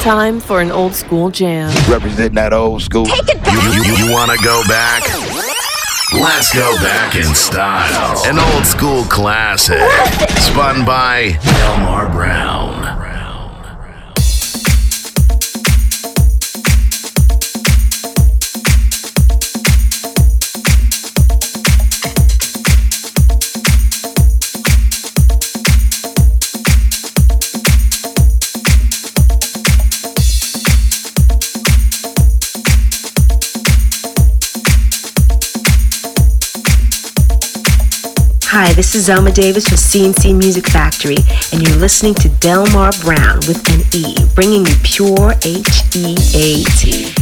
Time for an old school jam. Representing that old school. Take it back. You, you, you want to go back? Let's go back in style. An old school classic. Spun by Delmar Brown. This is Zelma Davis from C+C Music Factory, and you're listening to Delmar Brown with an E, bringing you pure H E A T.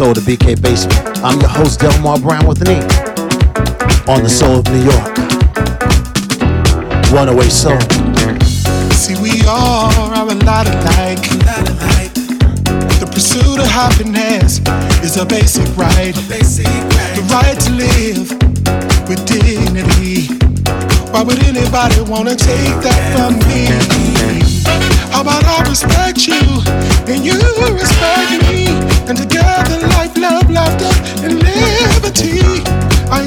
to another episode of BK Basement. I'm your host, Delmar Brown with an E. On the soul of New York. Runaway soul. See, we all are a lot alike. The pursuit of happiness is a basic right. The right to live with dignity. Why would anybody wanna take that from me? How about I respect you and you respect me? And together, life, love, laughter, and liberty. I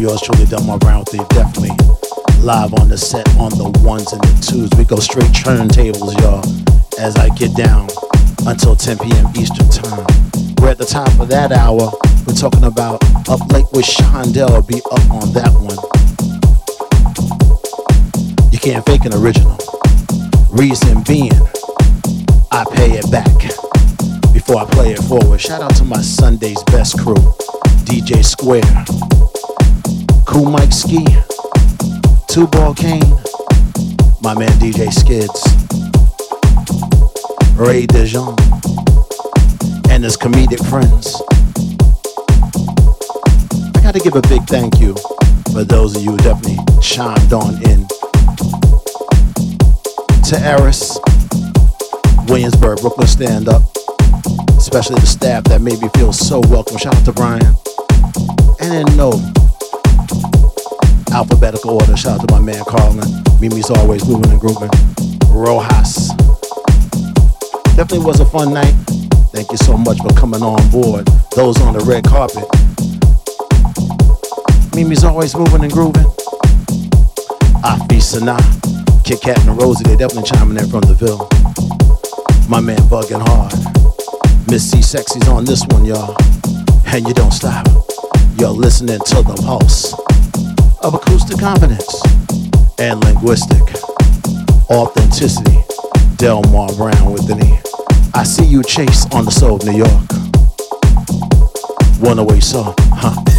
Yours truly, Delmar Brown you. Definitely live on the set on the ones and the twos. We go straight turntables, y'all, as I get down until 10 p.m. Eastern Time. We're at the top of that hour. We're talking about Up Late with Shondell. Be up on that one. You can't fake an original. Reason being, I pay it back before I play it forward. Shout out to my Sunday's best crew DJ Square, Cool Mike Ski, Two Ball Kane, my man DJ Skids, Ray DeJean, and his comedic friends. I gotta give a big thank you for those of you who definitely chimed on in. To Eris, Williamsburg, Brooklyn Stand Up, especially the staff that made me feel so welcome. Shout out to Brian. And in no alphabetical order, shout out to my man Carlin. Mimi's always moving and grooving. Rojas. Definitely was a fun night. Thank you so much for coming on board. Those on the red carpet. Mimi's always moving and grooving. Afi Sana, Kit Kat and Rosie, they definitely chiming in from the Ville. My man bugging hard. Miss C Sexy's on this one, y'all. And you don't stop. You're listening to the pulse of acoustic confidence and linguistic authenticity. Delmar Brown with an E. I see you chase on the soul of New York. One away song, huh?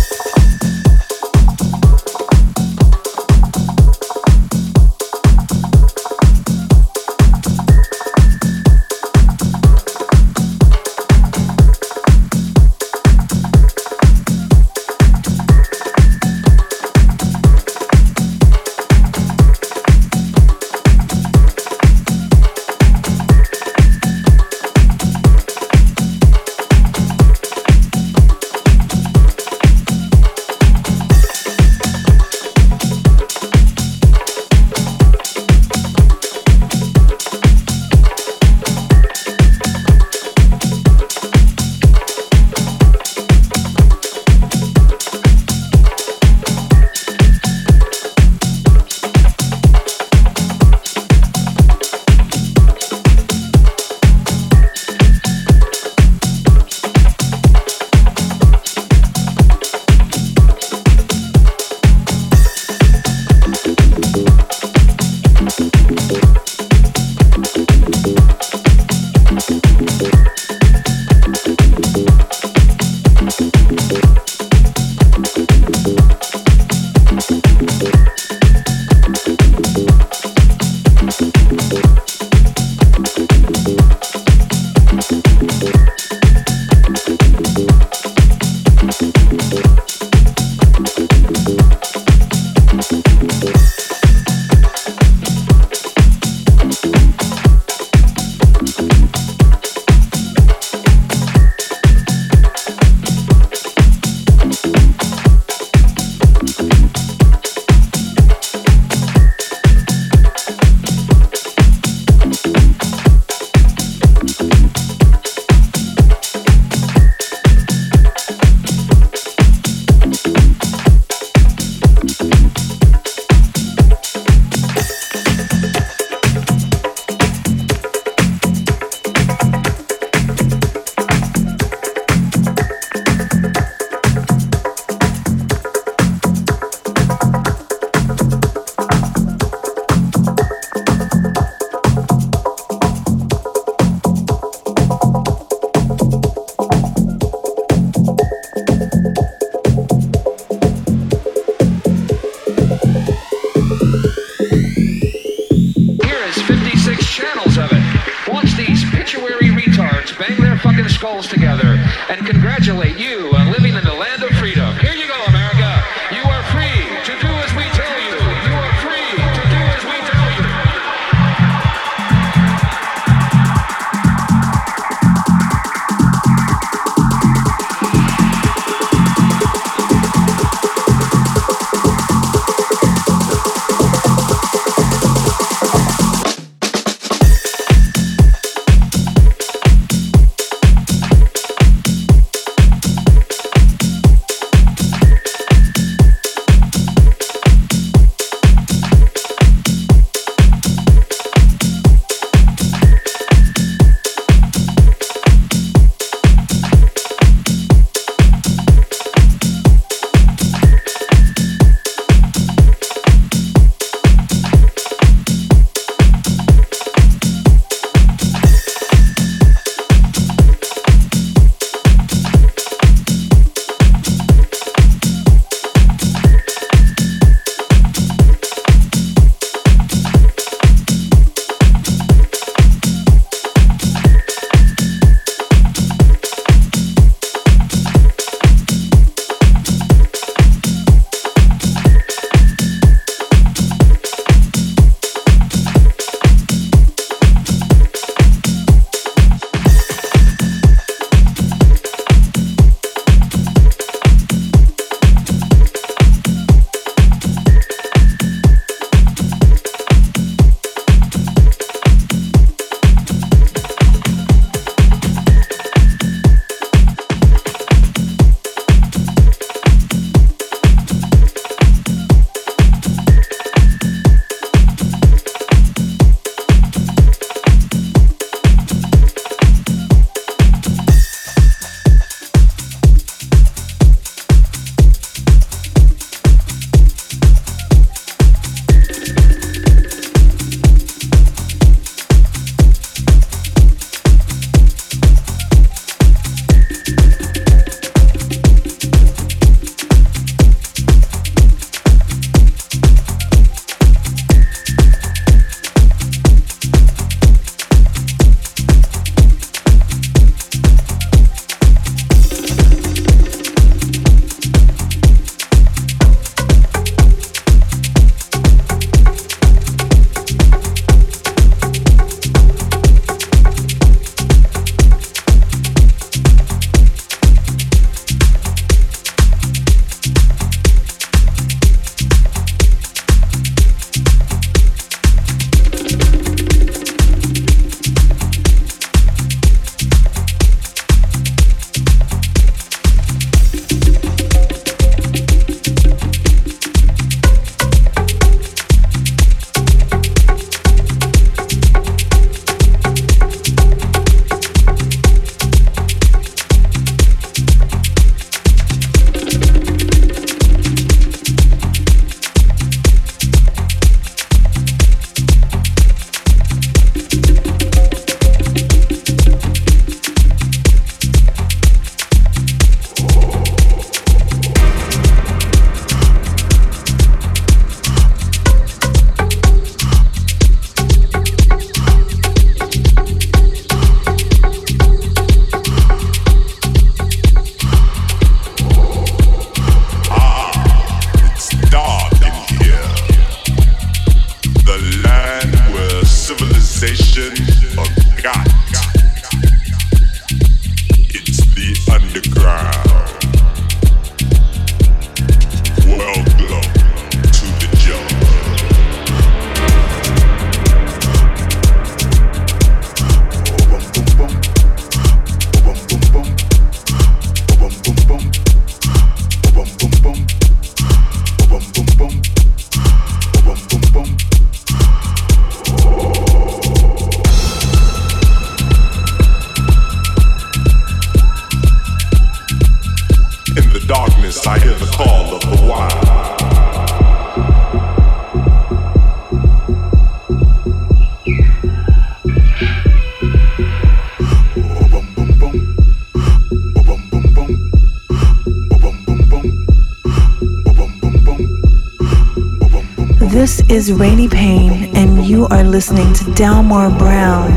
Is Rainy Payne, and you are listening to Delmar Brown,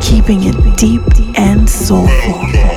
keeping it deep and soulful.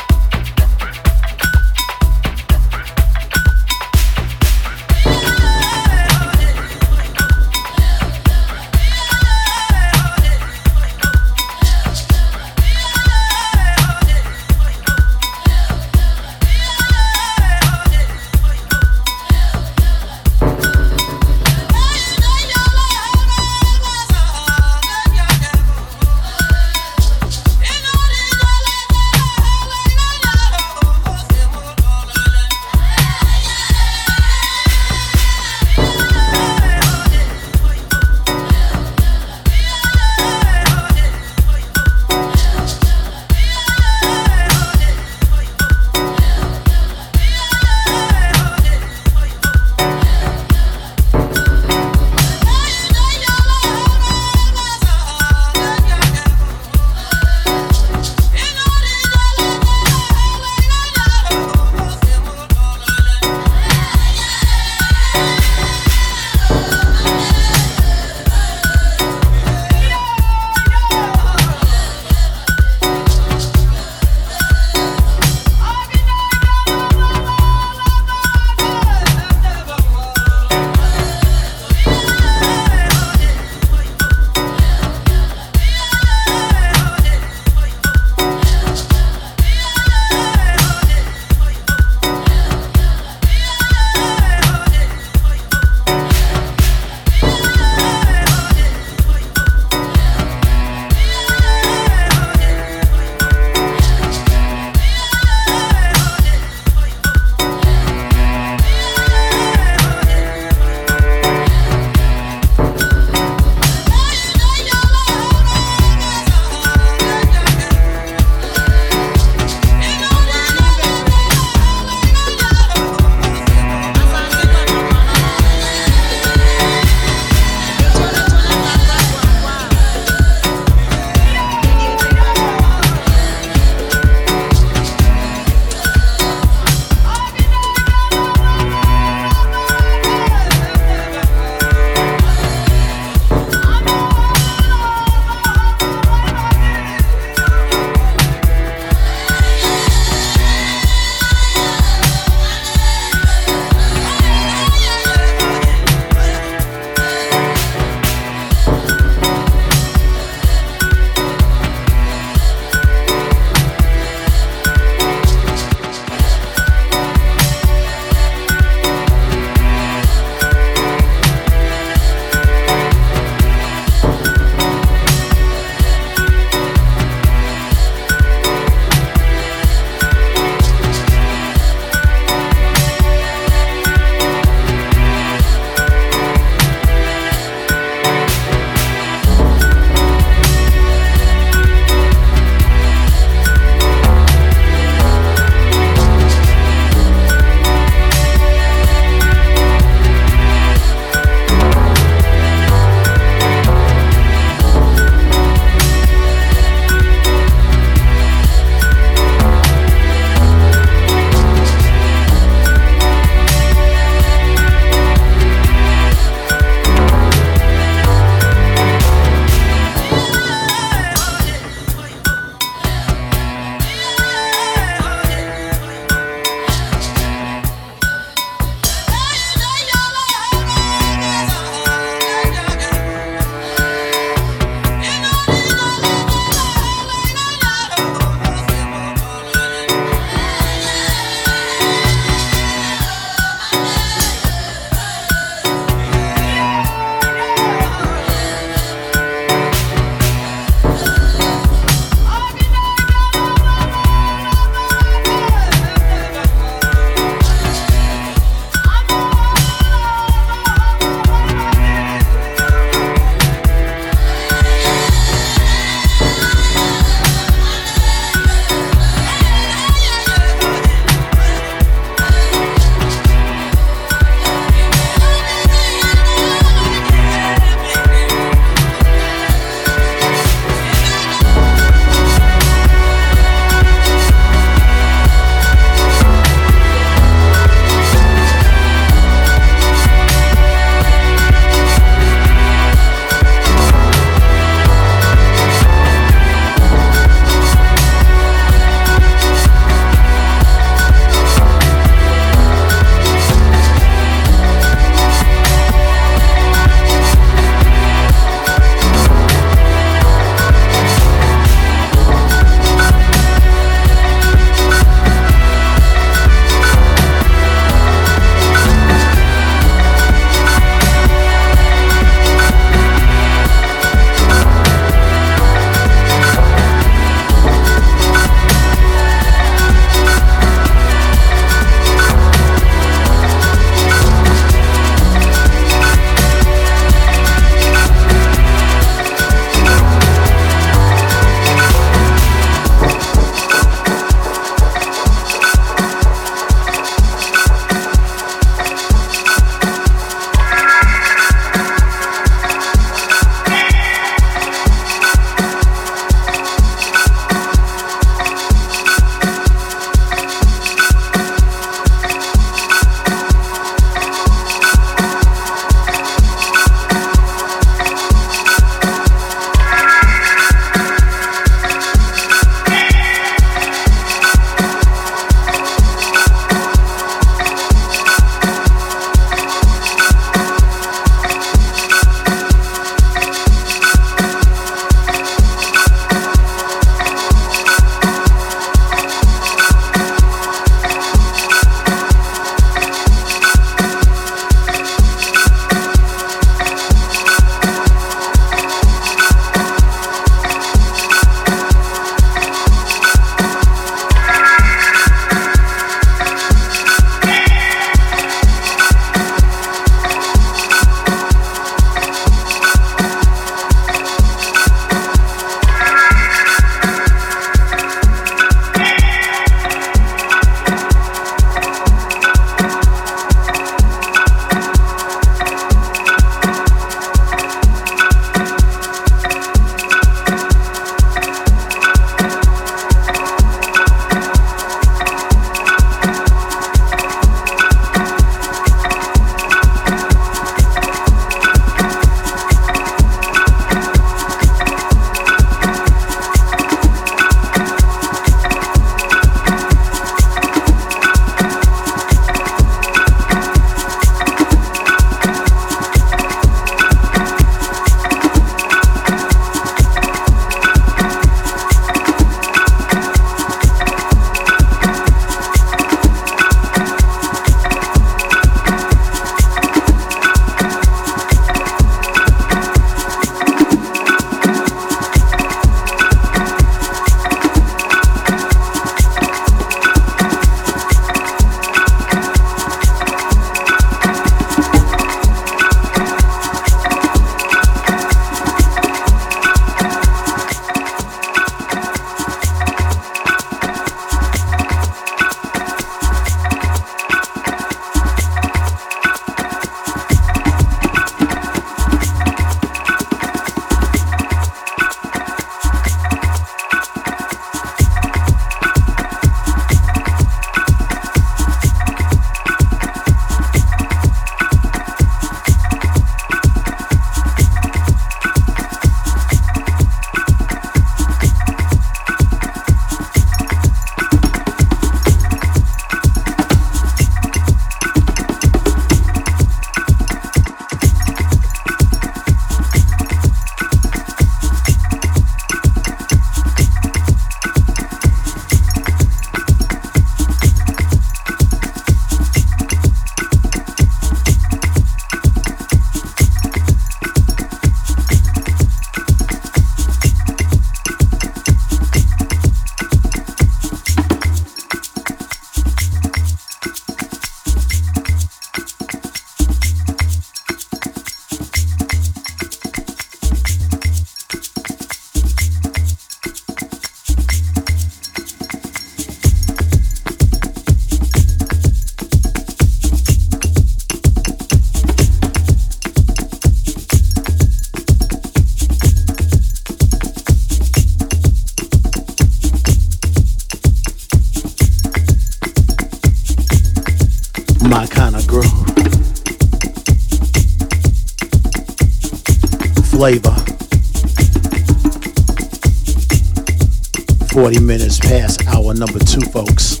40 minutes past hour number two, folks.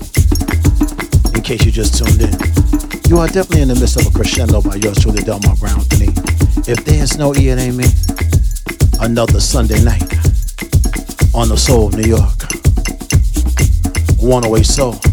In case you just tuned in. You are definitely in the midst of a crescendo by yours truly, Delmar Brown. If there's no E, it ain't me. Another Sunday night on the Soul of New York. 108 Soul.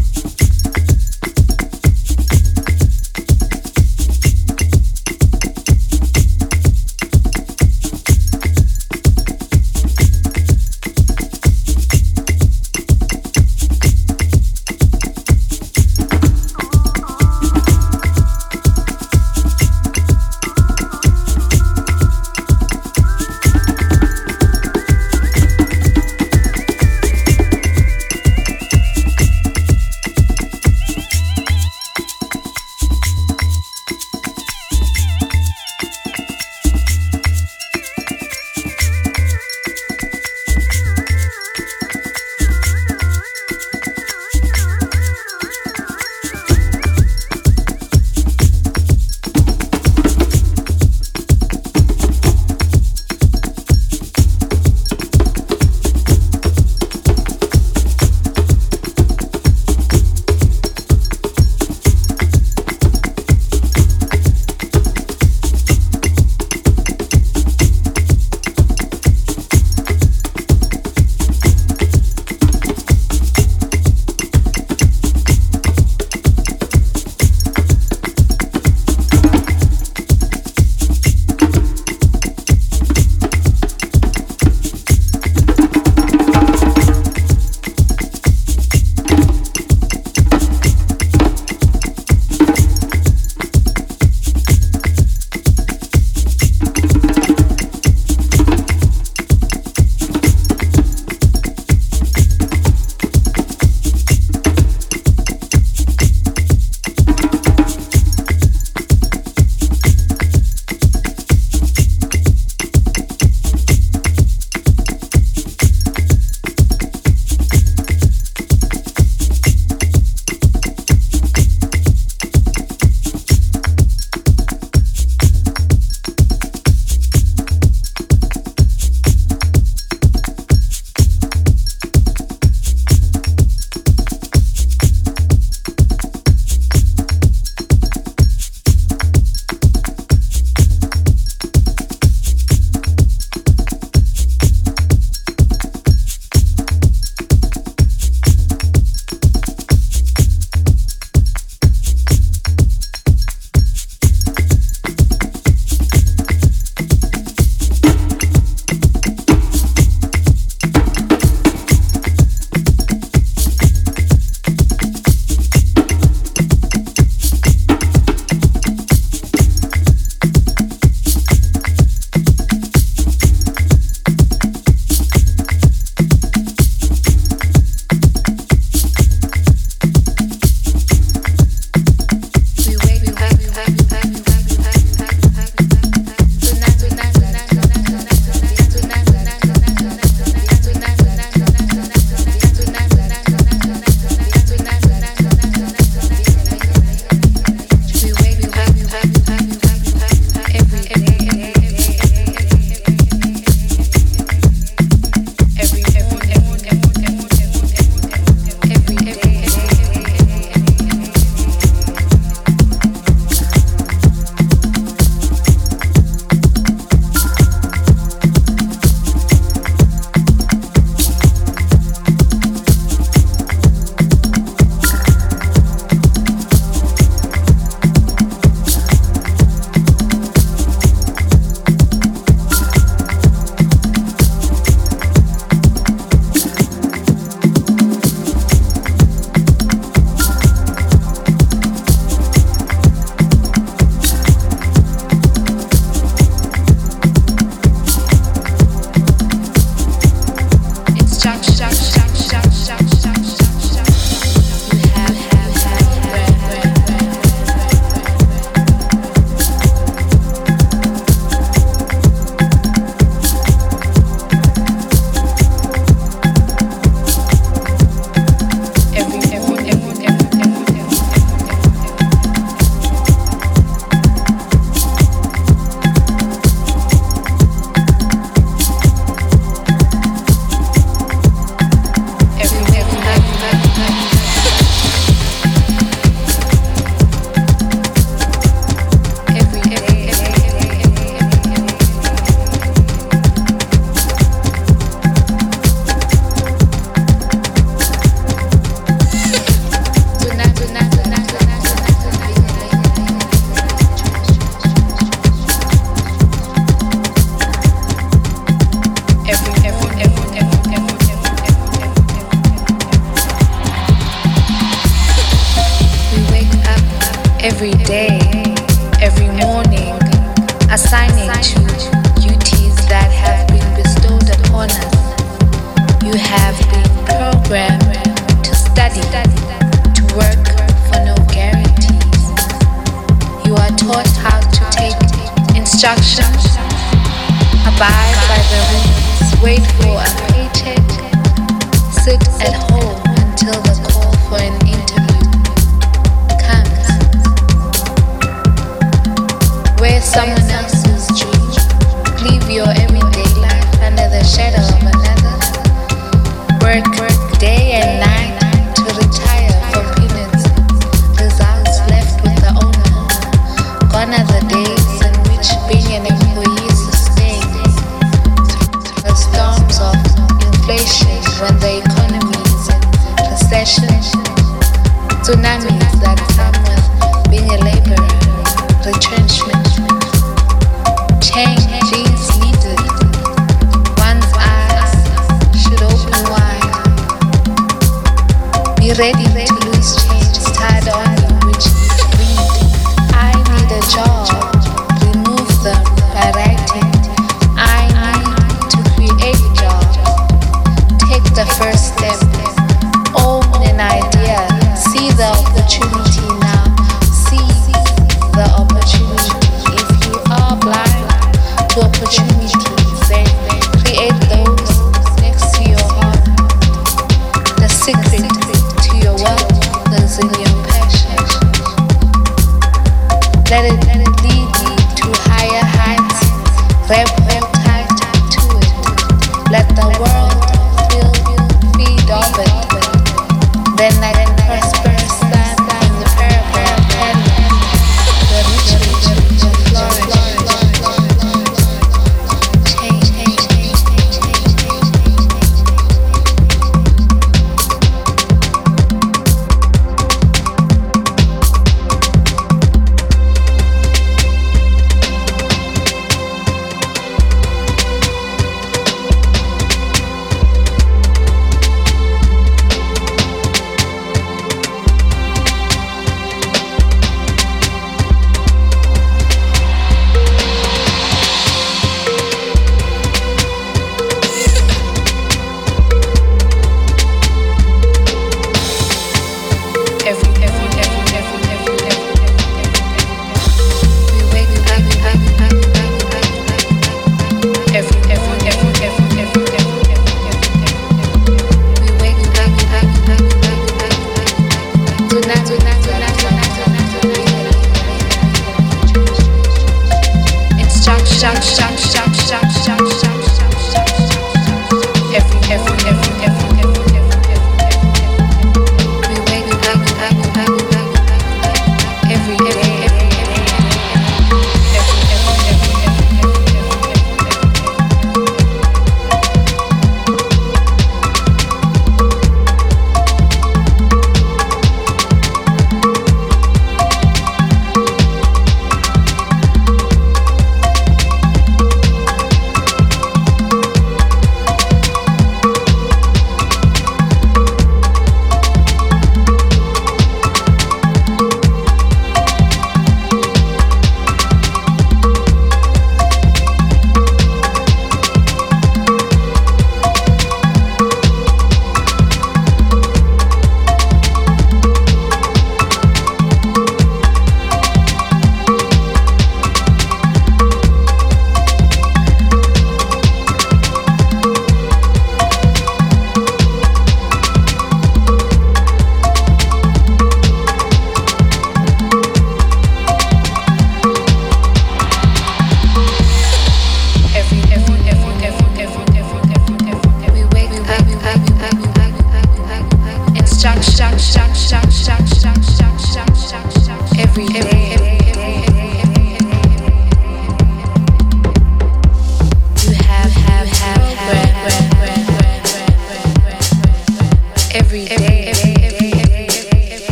Every every every every